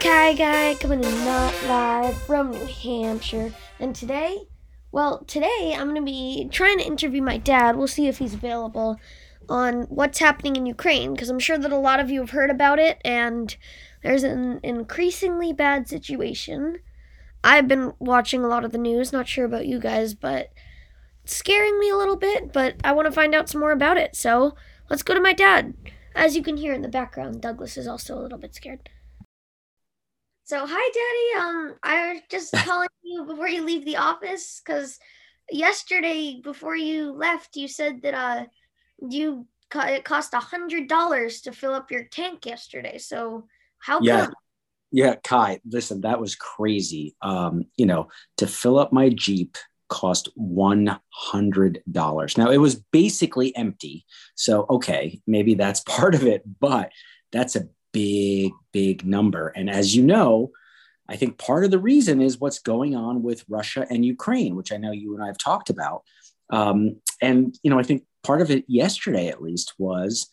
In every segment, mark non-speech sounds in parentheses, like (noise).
Kai Guy coming in not live from New Hampshire. And today, well, today I'm going to be trying to interview my dad. We'll see if he's available on what's happening in Ukraine because I'm sure that a lot of you have heard about it and there's an increasingly bad situation. I've been watching a lot of the news, not sure about you guys, but it's scaring me a little bit, but I want to find out some more about it. So, let's go to my dad. As you can hear in the background, Douglas is also a little bit scared. So, hi, Daddy. Um, I was just (laughs) calling you before you leave the office because yesterday, before you left, you said that uh, you it cost a hundred dollars to fill up your tank yesterday. So, how yeah. come? Yeah, Kai, listen, that was crazy. Um, you know, to fill up my Jeep cost $100. Now, it was basically empty. So, okay, maybe that's (laughs) part of it, but that's a big, big number. And as you know, I think part of the reason is what's going on with Russia and Ukraine, which I know you and I have talked about. Um, and, you know, I think part of it yesterday, at least, was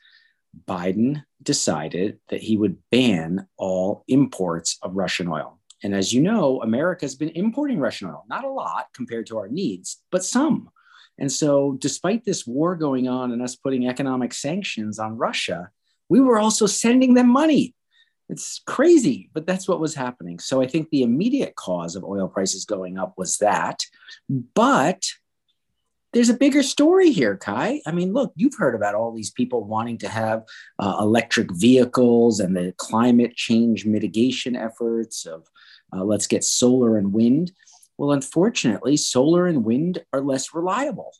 Biden decided that he would ban all imports of Russian oil. And as you know, America has been importing Russian oil, not a lot compared to our needs, but some. And so, despite this war going on and us putting economic sanctions on Russia, we were also sending them money. It's crazy, but that's what was happening. So I think the immediate cause of oil prices going up was that. But there's a bigger story here, Kai. I mean, look, you've heard about all these people wanting to have uh, electric vehicles and the climate change mitigation efforts of uh, let's get solar and wind. Well, unfortunately, solar and wind are less reliable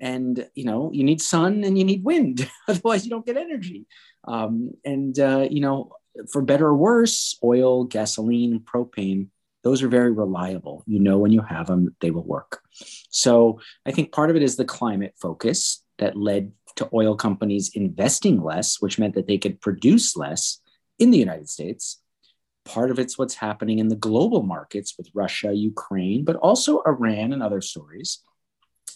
and you know you need sun and you need wind (laughs) otherwise you don't get energy um, and, uh, you know, for better or worse, oil, gasoline, propane, those are very reliable. You know, when you have them, they will work. So I think part of it is the climate focus that led to oil companies investing less, which meant that they could produce less in the United States. Part of it's what's happening in the global markets with Russia, Ukraine, but also Iran and other stories.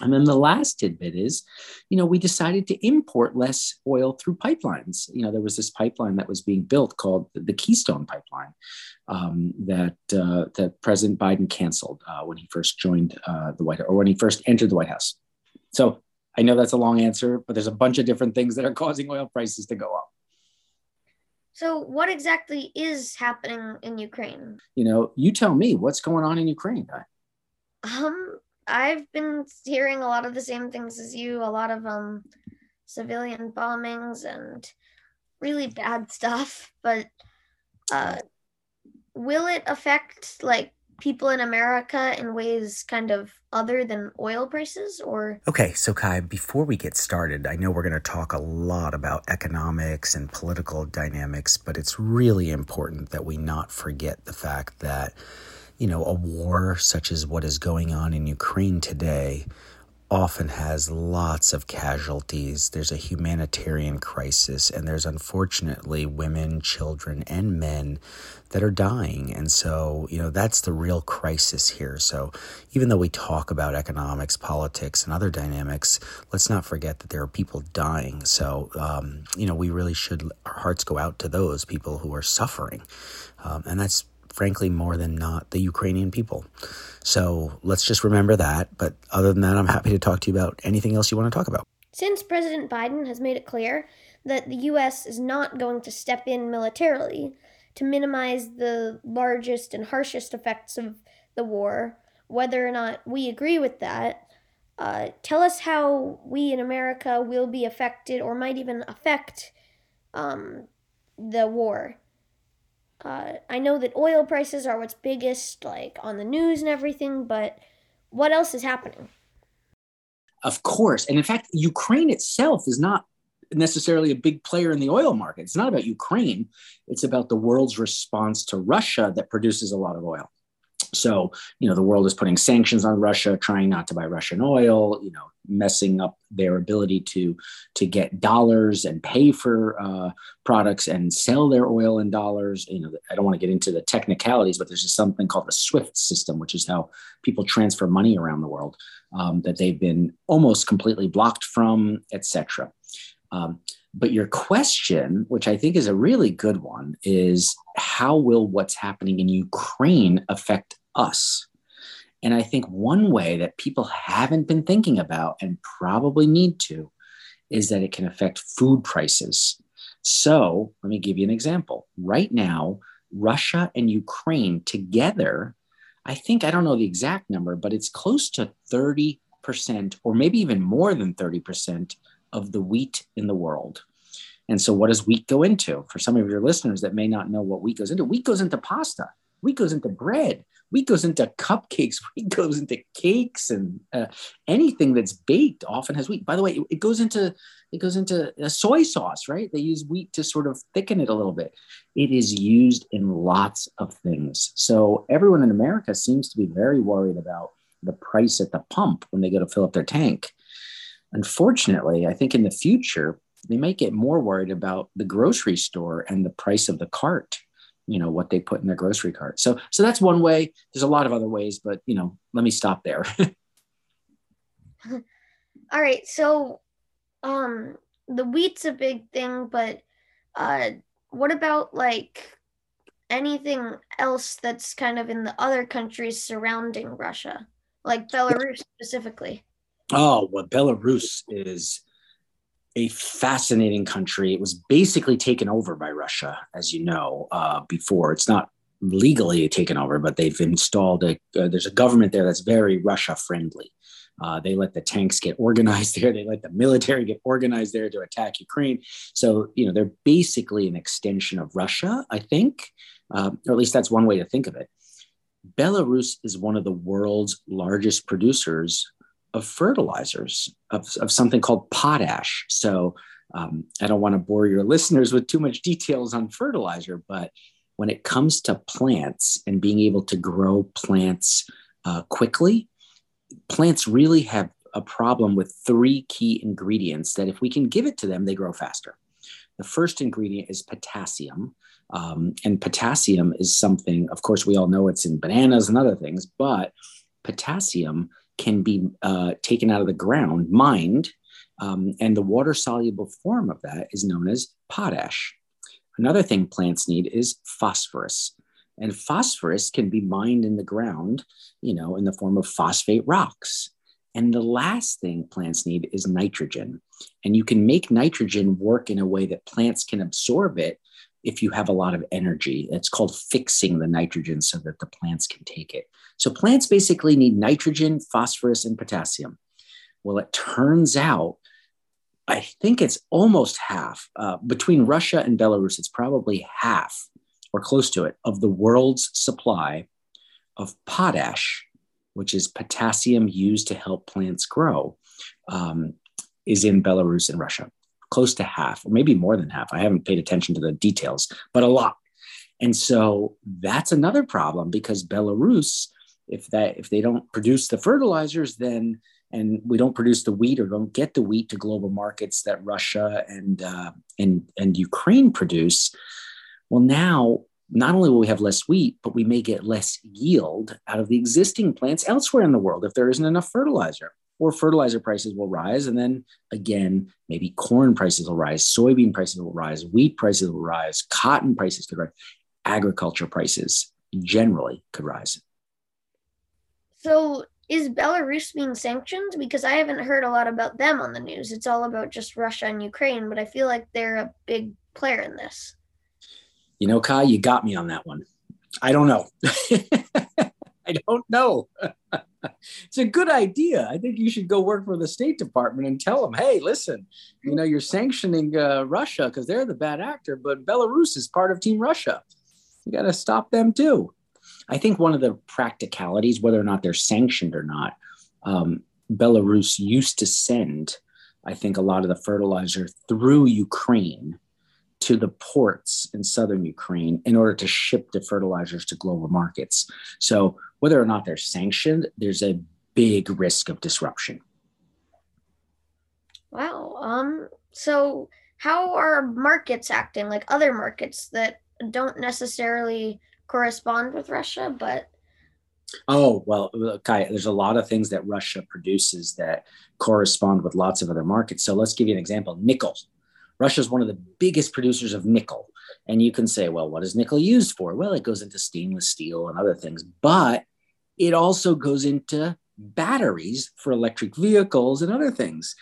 And then the last tidbit is, you know, we decided to import less oil through pipelines. You know, there was this pipeline that was being built called the Keystone Pipeline um, that uh, that President Biden canceled uh, when he first joined uh, the White House or when he first entered the White House. So I know that's a long answer, but there's a bunch of different things that are causing oil prices to go up. So, what exactly is happening in Ukraine? You know, you tell me what's going on in Ukraine. Um, I've been hearing a lot of the same things as you, a lot of um civilian bombings and really bad stuff, but uh will it affect like people in America in ways kind of other than oil prices or? Okay, so Kai, before we get started, I know we're going to talk a lot about economics and political dynamics, but it's really important that we not forget the fact that you know, a war such as what is going on in Ukraine today often has lots of casualties. There's a humanitarian crisis, and there's unfortunately women, children, and men that are dying. And so, you know, that's the real crisis here. So, even though we talk about economics, politics, and other dynamics, let's not forget that there are people dying. So, um, you know, we really should, our hearts go out to those people who are suffering. Um, and that's frankly, more than not the Ukrainian people. So let's just remember that. But other than that, I'm happy to talk to you about anything else you want to talk about. Since President Biden has made it clear that the U.S. is not going to step in militarily to minimize the largest and harshest effects of the war, whether or not we agree with that, uh, tell us how we in America will be affected or might even affect um, the war. Uh, I know that oil prices are what's biggest, like on the news and everything, but what else is happening? Of course. And in fact, Ukraine itself is not necessarily a big player in the oil market. It's not about Ukraine, it's about the world's response to Russia that produces a lot of oil. So, you know, the world is putting sanctions on Russia, trying not to buy Russian oil, you know, messing up their ability to to get dollars and pay for uh, products and sell their oil in dollars. You know, I don't want to get into the technicalities, but there's just something called the SWIFT system, which is how people transfer money around the world um, that they've been almost completely blocked from, etc. Um, but your question, which I think is a really good one, is how will what's happening in Ukraine affect us? And I think one way that people haven't been thinking about and probably need to is that it can affect food prices. So let me give you an example. Right now, Russia and Ukraine together, I think, I don't know the exact number, but it's close to 30% or maybe even more than 30% of the wheat in the world. And so, what does wheat go into? For some of your listeners that may not know what wheat goes into, wheat goes into pasta, wheat goes into bread, wheat goes into cupcakes, (laughs) wheat goes into cakes, and uh, anything that's baked often has wheat. By the way, it, it goes into it goes into a soy sauce, right? They use wheat to sort of thicken it a little bit. It is used in lots of things. So everyone in America seems to be very worried about the price at the pump when they go to fill up their tank. Unfortunately, I think in the future, they might get more worried about the grocery store and the price of the cart you know what they put in their grocery cart. So so that's one way. There's a lot of other ways but you know let me stop there. (laughs) (laughs) All right. So um the wheat's a big thing but uh what about like anything else that's kind of in the other countries surrounding russia? Like belarus specifically. Oh well belarus is a fascinating country. It was basically taken over by Russia, as you know, uh, before. It's not legally taken over, but they've installed a, uh, there's a government there that's very Russia friendly. Uh, they let the tanks get organized (laughs) there. They let the military get organized there to attack Ukraine. So, you know, they're basically an extension of Russia, I think, um, or at least that's one way to think of it. Belarus is one of the world's largest producers of fertilizers of, of something called potash. So um, I don't want to bore your listeners with too much details on fertilizer, but when it comes to plants and being able to grow plants uh, quickly, plants really have a problem with three key ingredients that if we can give it to them, they grow faster. The first ingredient is potassium. Um, and potassium is something, of course, we all know it's in bananas and other things, but potassium can be uh, taken out of the ground, mined, um, and the water soluble form of that is known as potash. Another thing plants need is phosphorus. And phosphorus can be mined in the ground, you know, in the form of phosphate rocks. And the last thing plants need is nitrogen. And you can make nitrogen work in a way that plants can absorb it if you have a lot of energy. It's called fixing the nitrogen so that the plants can take it. So plants basically need nitrogen, phosphorus, and potassium. Well, it turns out, I think it's almost half. Uh, between Russia and Belarus, it's probably half or close to it of the world's supply of potash, which is potassium used to help plants grow, um, is in Belarus and Russia close to half, or maybe more than half. I haven't paid attention to the details, but a lot. And so that's another problem because Belarus, if that if they don't produce the fertilizers, then and we don't produce the wheat or don't get the wheat to global markets that Russia and uh, and and Ukraine produce, well now not only will we have less wheat, but we may get less yield out of the existing plants elsewhere in the world if there isn't enough fertilizer or fertilizer prices will rise. And then again, maybe corn prices will rise, soybean prices will rise, wheat prices will rise, cotton prices could rise, agriculture prices generally could rise. So is Belarus being sanctioned? Because I haven't heard a lot about them on the news. It's all about just Russia and Ukraine, but I feel like they're a big player in this. You know, Kai, you got me on that one. I don't know. (laughs) I don't know. (laughs) it's a good idea. I think you should go work for the State Department and tell them, hey, listen, you know, you're sanctioning uh, Russia because they're the bad actor, but Belarus is part of Team Russia. You got to stop them too. I think one of the practicalities, whether or not they're sanctioned or not, um, Belarus used to send, I think, a lot of the fertilizer through Ukraine to the ports in southern Ukraine in order to ship the fertilizers to global markets. So whether or not they're sanctioned, there's a big risk of disruption. Wow. Um so how are markets acting like other markets that don't necessarily correspond with Russia but Oh, well, Kai, there's a lot of things that Russia produces that correspond with lots of other markets. So let's give you an example. Nickel Russia is one of the biggest producers of nickel. And you can say, well, what is nickel used for? Well, it goes into stainless steel and other things, but it also goes into batteries for electric vehicles and other things.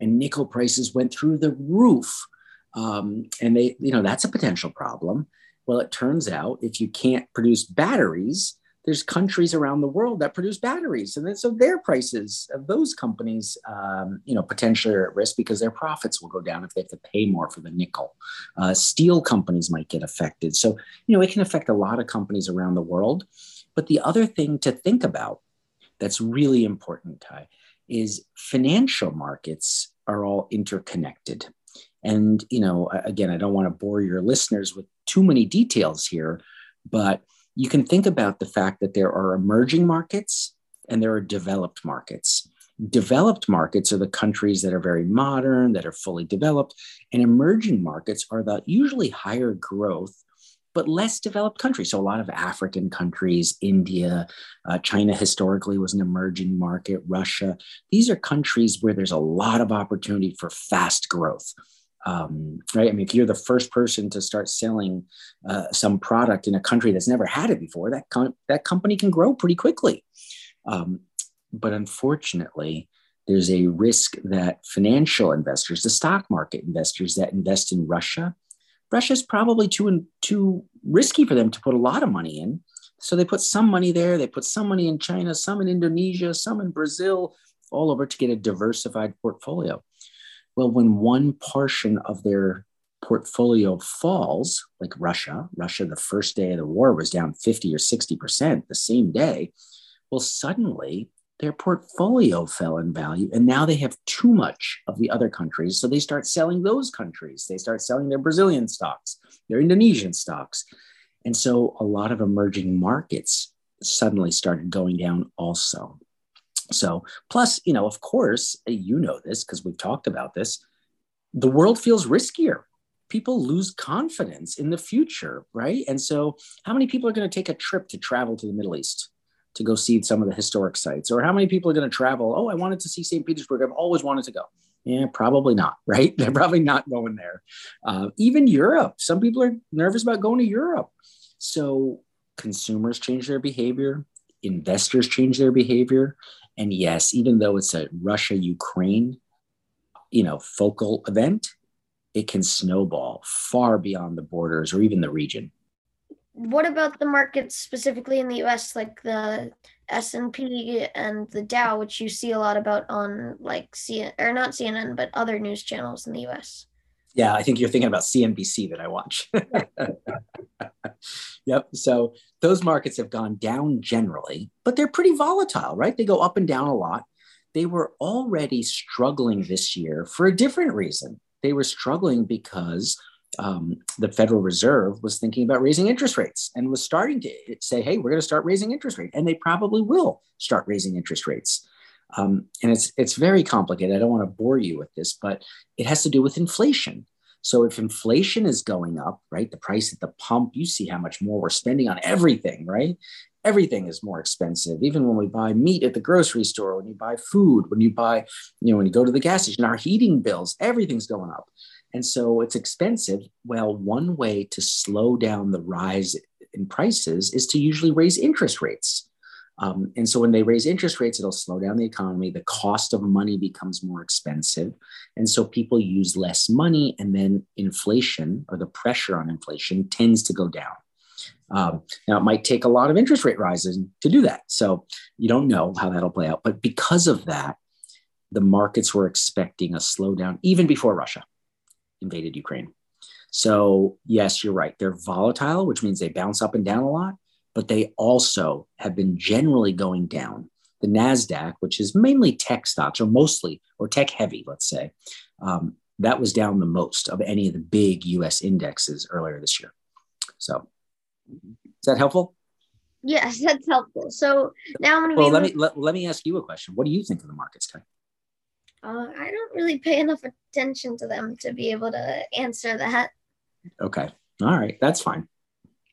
And nickel prices went through the roof. Um, and they, you know, that's a potential problem. Well, it turns out if you can't produce batteries, there's countries around the world that produce batteries, and then so their prices of those companies, um, you know, potentially are at risk because their profits will go down if they have to pay more for the nickel. Uh, steel companies might get affected, so you know it can affect a lot of companies around the world. But the other thing to think about that's really important, Ty, is financial markets are all interconnected. And you know, again, I don't want to bore your listeners with too many details here, but you can think about the fact that there are emerging markets and there are developed markets. Developed markets are the countries that are very modern, that are fully developed, and emerging markets are the usually higher growth but less developed countries. So, a lot of African countries, India, uh, China historically was an emerging market, Russia. These are countries where there's a lot of opportunity for fast growth um, right? I mean, if you're the first person to start selling uh, some product in a country that's never had it before, that com- that company can grow pretty quickly. Um, but unfortunately, there's a risk that financial investors, the stock market investors that invest in Russia, Russia is probably too too risky for them to put a lot of money in. So they put some money there. They put some money in China, some in Indonesia, some in Brazil, all over to get a diversified portfolio. Well, when one portion of their portfolio falls, like Russia, Russia, the first day of the war was down 50 or 60% the same day. Well, suddenly their portfolio fell in value and now they have too much of the other countries. So they start selling those countries. They start selling their Brazilian stocks, their Indonesian stocks. And so a lot of emerging markets suddenly started going down also. So, plus, you know, of course, you know this because we've talked about this. The world feels riskier. People lose confidence in the future, right? And so, how many people are going to take a trip to travel to the Middle East to go see some of the historic sites? Or how many people are going to travel? Oh, I wanted to see St. Petersburg. I've always wanted to go. Yeah, probably not, (laughs) right? They're probably not going there. Uh, even Europe, some people are nervous about going to Europe. So, consumers change their behavior, investors change their behavior and yes, even though it's a Russia Ukraine, you know, focal event, it can snowball far beyond the borders or even the region. What about the markets specifically in the U.S., like the S and P and the Dow, which you see a lot about on like CNN or not CNN, but other news channels in the U.S. Yeah, I think you're thinking about CNBC that I watch. (laughs) yep. So those markets have gone down generally, but they're pretty volatile, right? They go up and down a lot. They were already struggling this year for a different reason. They were struggling because um, the Federal Reserve was thinking about raising interest rates and was starting to say, hey, we're going to start raising interest rates. And they probably will start raising interest rates. Um, and it's it's very complicated. I don't want to bore you with this, but it has to do with inflation. So if inflation is going up, right, the price at the pump, you see how much more we're spending on everything, right? Everything is more expensive. Even when we buy meat at the grocery store, when you buy food, when you buy, you know, when you go to the gas station, our heating bills, everything's going up. And so it's expensive. Well, one way to slow down the rise in prices is to usually raise interest rates. Um, and so when they raise interest rates, it'll slow down the economy. The cost of money becomes more expensive. And so people use less money, and then inflation or the pressure on inflation tends to go down. Um, now, it might take a lot of interest rate rises to do that. So you don't know how that'll play out. But because of that, the markets were expecting a slowdown even before Russia invaded Ukraine. So, yes, you're right. They're volatile, which means they bounce up and down a lot but they also have been generally going down. The NASDAQ, which is mainly tech stocks or mostly, or tech heavy, let's say, um, that was down the most of any of the big US indexes earlier this year. So, is that helpful? Yes, that's helpful. So now I'm going to well, let me let, let me ask you a question. What do you think of the markets, Kai? Uh, I don't really pay enough attention to them to be able to answer that. Okay. All right. That's fine.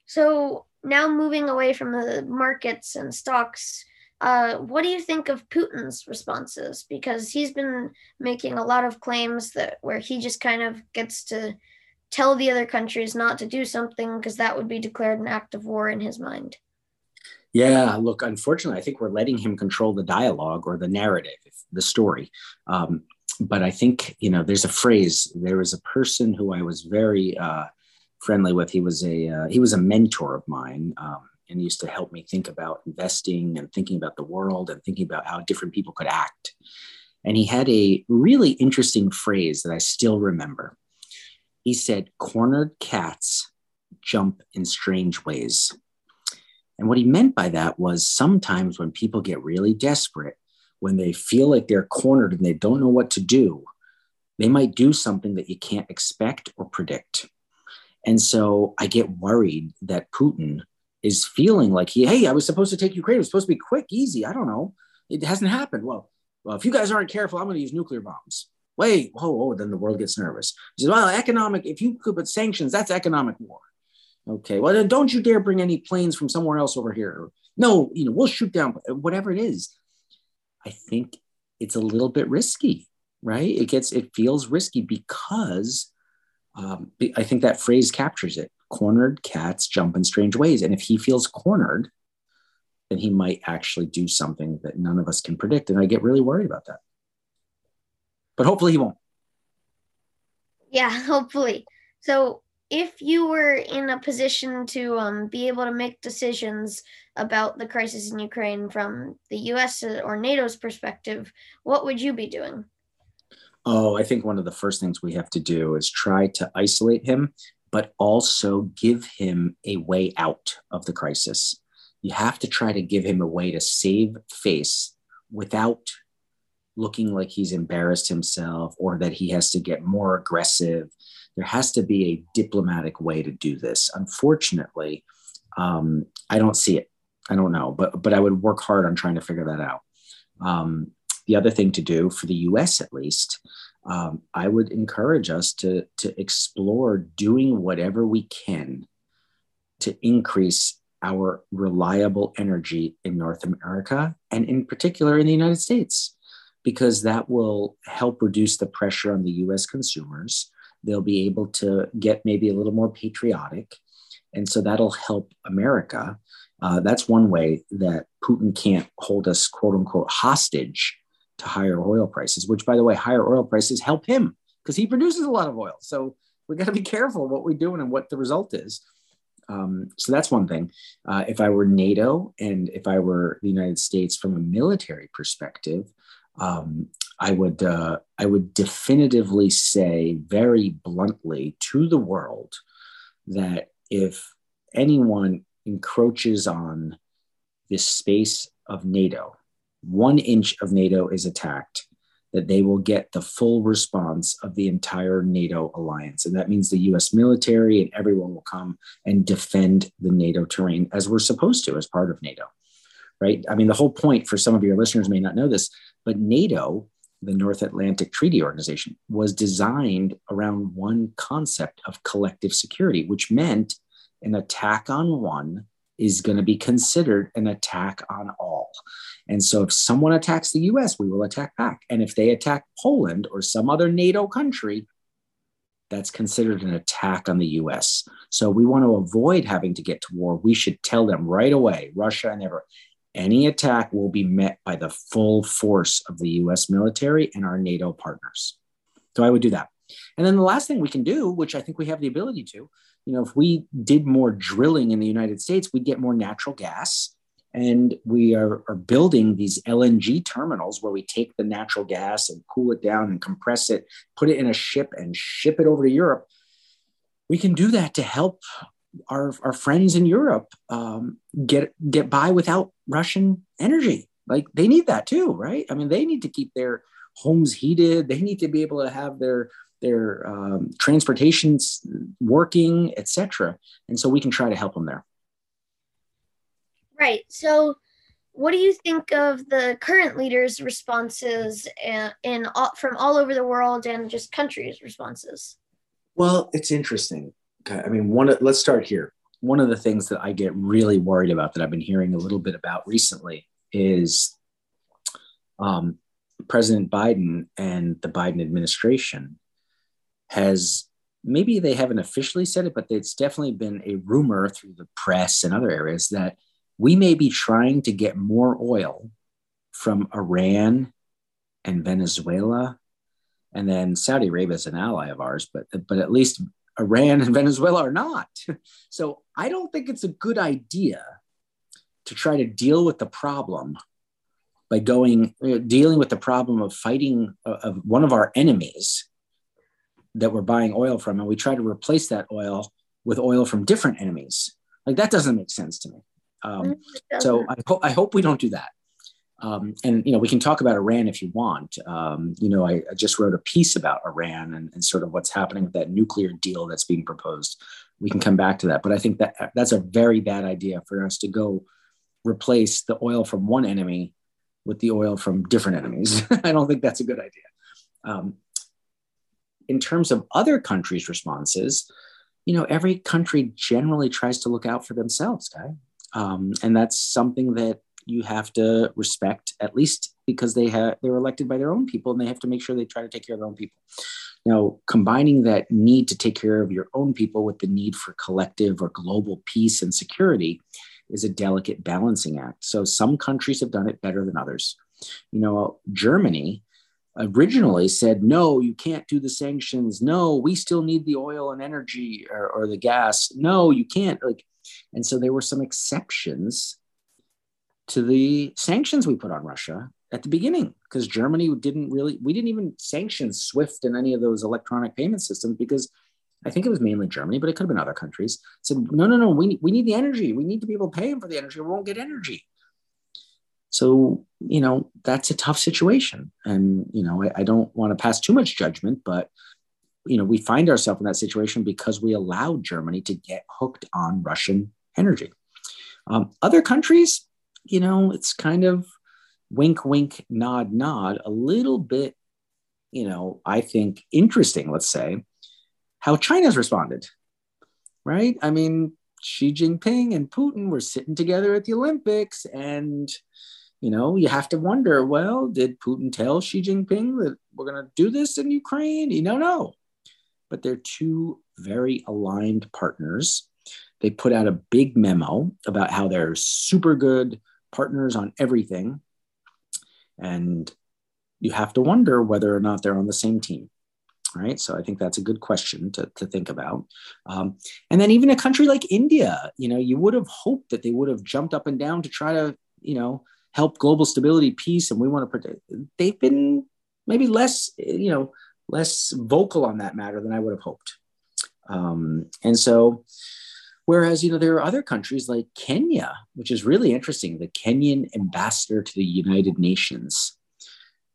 So now moving away from the markets and stocks, uh, what do you think of Putin's responses? Because he's been making a lot of claims that where he just kind of gets to tell the other countries not to do something because that would be declared an act of war in his mind. Yeah, look, unfortunately, I think we're letting him control the dialogue or the narrative, the story. Um, but I think, you know, there's a phrase. There was a person who I was very uh, friendly with. He was a uh, he was a mentor of mine. Um, and used to help me think about investing and thinking about the world and thinking about how different people could act. And he had a really interesting phrase that I still remember. He said, Cornered cats jump in strange ways. And what he meant by that was sometimes when people get really desperate, when they feel like they're cornered and they don't know what to do, they might do something that you can't expect or predict. And so I get worried that Putin is feeling like he, hey, I was supposed to take Ukraine. It was supposed to be quick, easy. I don't know. It hasn't happened. Well, well, if you guys aren't careful, I'm going to use nuclear bombs. Wait, whoa, whoa. Then the world gets nervous. He says, well, economic, if you could put sanctions, that's economic war. Okay, well, then don't you dare bring any planes from somewhere else over here. No, you know, we'll shoot down uh, whatever it is. I think it's a little bit risky, right? It gets, it feels risky because um, I think that phrase captures it cornered cats jump in strange ways. And if he feels cornered, then he might actually do something that none of us can predict. And I get really worried about that. But hopefully he won't. Yeah, (laughs) hopefully. So if you were in a position to um, be able to make decisions about the crisis in Ukraine from the US or NATO's perspective, what would you be doing? Oh, I think one of the first things we have to do is try to isolate him but also give him a way out of the crisis. You have to try to give him a way to save face without looking like he's embarrassed himself or that he has to get more aggressive. There has to be a diplomatic way to do this. Unfortunately, um, I don't see it. I don't know, but but I would work hard on trying to figure that out. Um, the other thing to do for the U.S. at least um, I would encourage us to, to explore doing whatever we can to increase our reliable energy in North America and in particular in the United States, because that will help reduce the pressure on the US consumers. They'll be able to get maybe a little more patriotic. And so that'll help America. Uh, that's one way that Putin can't hold us, quote unquote, hostage to higher oil prices, which, by the way, higher oil prices help him because he produces a lot of oil. So we got to be careful what we're doing and what the result is. Um, so that's one thing. Uh, if I were NATO and if I were the United States from a military perspective, um, I would uh, I would definitively say very bluntly to the world that if anyone encroaches on this space of NATO, one inch of NATO is attacked, that they will get the full response of the entire NATO alliance. And that means the US military and everyone will come and defend the NATO terrain as we're supposed to as part of NATO, right? I mean, the whole point for some of your listeners may not know this, but NATO, the North Atlantic Treaty Organization, was designed around one concept of collective security, which meant an attack on one is going to be considered an attack on all. And so if someone attacks the US, we will attack back. And if they attack Poland or some other NATO country, that's considered an attack on the US. So we want to avoid having to get to war. We should tell them right away, Russia and ever, any attack will be met by the full force of the US military and our NATO partners. So I would do that. And then the last thing we can do, which I think we have the ability to, you know, if we did more drilling in the United States, we'd get more natural gas and we are, are, building these LNG terminals where we take the natural gas and cool it down and compress it, put it in a ship and ship it over to Europe. We can do that to help our, our friends in Europe um, get get by without Russian energy. Like they need that too, right? I mean, they need to keep their homes heated. They need to be able to have their their um, transportations working, etc. And so we can try to help them there. Right. So, what do you think of the current leaders' responses in, all, from all over the world and just countries' responses? Well, it's interesting. I mean, one. Let's start here. One of the things that I get really worried about that I've been hearing a little bit about recently is um, President Biden and the Biden administration has maybe they haven't officially said it, but it's definitely been a rumor through the press and other areas that we may be trying to get more oil from Iran and Venezuela. And then Saudi Arabia is an ally of ours, but but at least Iran and (laughs) Venezuela are not. (laughs) So I don't think it's a good idea to try to deal with the problem by going uh, dealing with the problem of fighting uh, of one of our enemies that we're buying oil from and we try to replace that oil with oil from different enemies. Like that doesn't make sense to me. Um, so I, ho- I hope we don't do that. Um, and you know we can talk about iran if you want. Um, you know I, I, just wrote a piece about iran and, and sort of what's happening with that nuclear deal that's being proposed. We can come back to that but i think that that's a very bad idea for us to go replace the oil from one enemy with the oil from different enemies. (laughs) I don't think that's a good idea. Um, in terms of other countries' responses, you know, every country generally tries to look out for themselves, guy. Um, and that's something that you have to respect, at least because they have they're elected by their own people, and they have to make sure they try to take care of their own people. Now, combining that need to take care of your own people with the need for collective or global peace and security is a delicate balancing act. So some countries have done it better than others. You know, Germany originally said, no, you can't do the sanctions. No, we still need the oil and energy or, or the gas. No, you can't. Like, and so there were some exceptions to the sanctions we put on Russia at the beginning because Germany didn't really, we didn't even sanction SWIFT and any of those electronic payment systems because I think it was mainly Germany, but it could have been other countries. Said, no, no, no, we, we need the energy. We need to be able to pay them for the energy. We won't get energy. So, you know, that's a tough situation. And, you know, I, I don't want to pass too much judgment, but, you know, we find ourselves in that situation because we allowed Germany to get hooked on Russian energy. Um, other countries, you know, it's kind of wink, wink, nod, nod, a little bit, you know, I think interesting, let's say, how China's responded, right? I mean, Xi Jinping and Putin were sitting together at the Olympics and you know, you have to wonder, well, did Putin tell Xi Jinping that we're going to do this in Ukraine? You don't know. But they're two very aligned partners. They put out a big memo about how they're super good partners on everything. And you have to wonder whether or not they're on the same team. Right. So I think that's a good question to, to think about. Um, and then even a country like India, you know, you would have hoped that they would have jumped up and down to try to, you know, help global stability, peace, and we want to protect. They've been maybe less, you know, less vocal on that matter than I would have hoped. Um, and so, whereas you know there are other countries like Kenya, which is really interesting. The Kenyan ambassador to the United Nations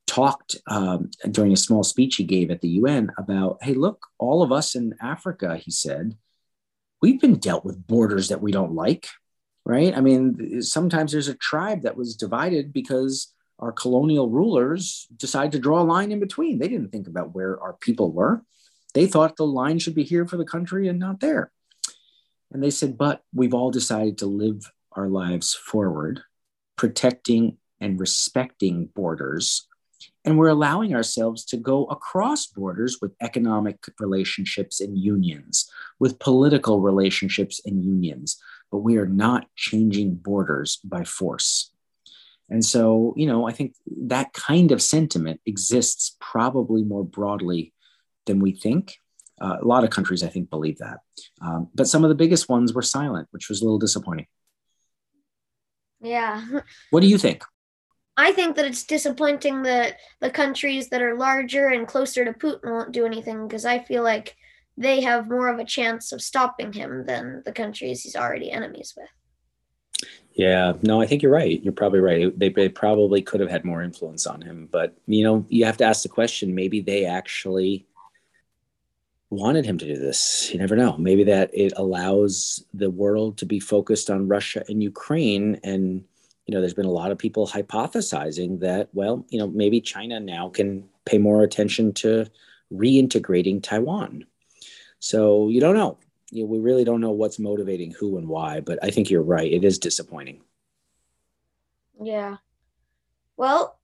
talked um, during a small speech he gave at the UN about, hey, look, all of us in Africa, he said, we've been dealt with borders that we don't like right? I mean, sometimes there's a tribe that was divided because our colonial rulers decided to draw a line in between. They didn't think about where our people were. They thought the line should be here for the country and not there. And they said, but we've all decided to live our lives forward, protecting and respecting borders. And we're allowing ourselves to go across borders with economic relationships and unions, with political relationships and unions, but we are not changing borders by force. And so, you know, I think that kind of sentiment exists probably more broadly than we think. Uh, a lot of countries, I think, believe that. Um, but some of the biggest ones were silent, which was a little disappointing. Yeah. (laughs) What do you think? I think that it's disappointing that the countries that are larger and closer to Putin won't do anything because I feel like they have more of a chance of stopping him than the countries he's already enemies with. Yeah, no, I think you're right. You're probably right. They, they probably could have had more influence on him, but you know, you have to ask the question. Maybe they actually wanted him to do this. You never know. Maybe that it allows the world to be focused on Russia and Ukraine. And you know, there's been a lot of people hypothesizing that, well, you know, maybe China now can pay more attention to reintegrating Taiwan. So you don't know. You know, we really don't know what's motivating who and why, but I think you're right. It is disappointing. Yeah. Well,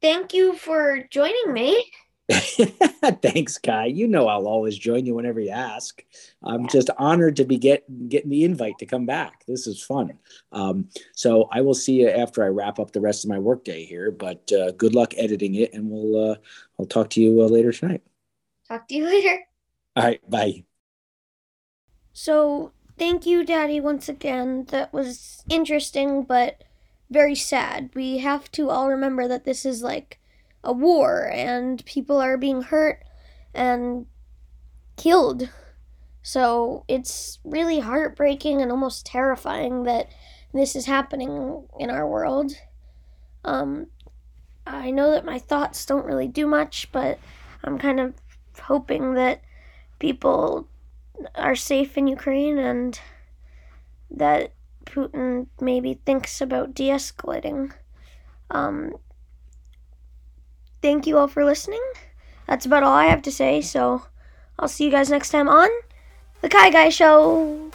thank you for joining me. (laughs) Thanks, Kai. You know I'll always join you whenever you ask. I'm just honored to be get, getting the invite to come back. This is fun. Um, so I will see you after I wrap up the rest of my workday here. But uh, good luck editing it, and we'll uh, I'll talk to you uh, later tonight. Talk to you later. All right, bye. So thank you, Daddy, once again. That was interesting, but very sad. We have to all remember that this is like a war and people are being hurt and killed. So it's really heartbreaking and almost terrifying that this is happening in our world. Um, I know that my thoughts don't really do much, but I'm kind of hoping that people are safe in Ukraine and that Putin maybe thinks about de escalating. Um, thank you all for listening. That's about all I have to say, so I'll see you guys next time on The Kai Guy Show.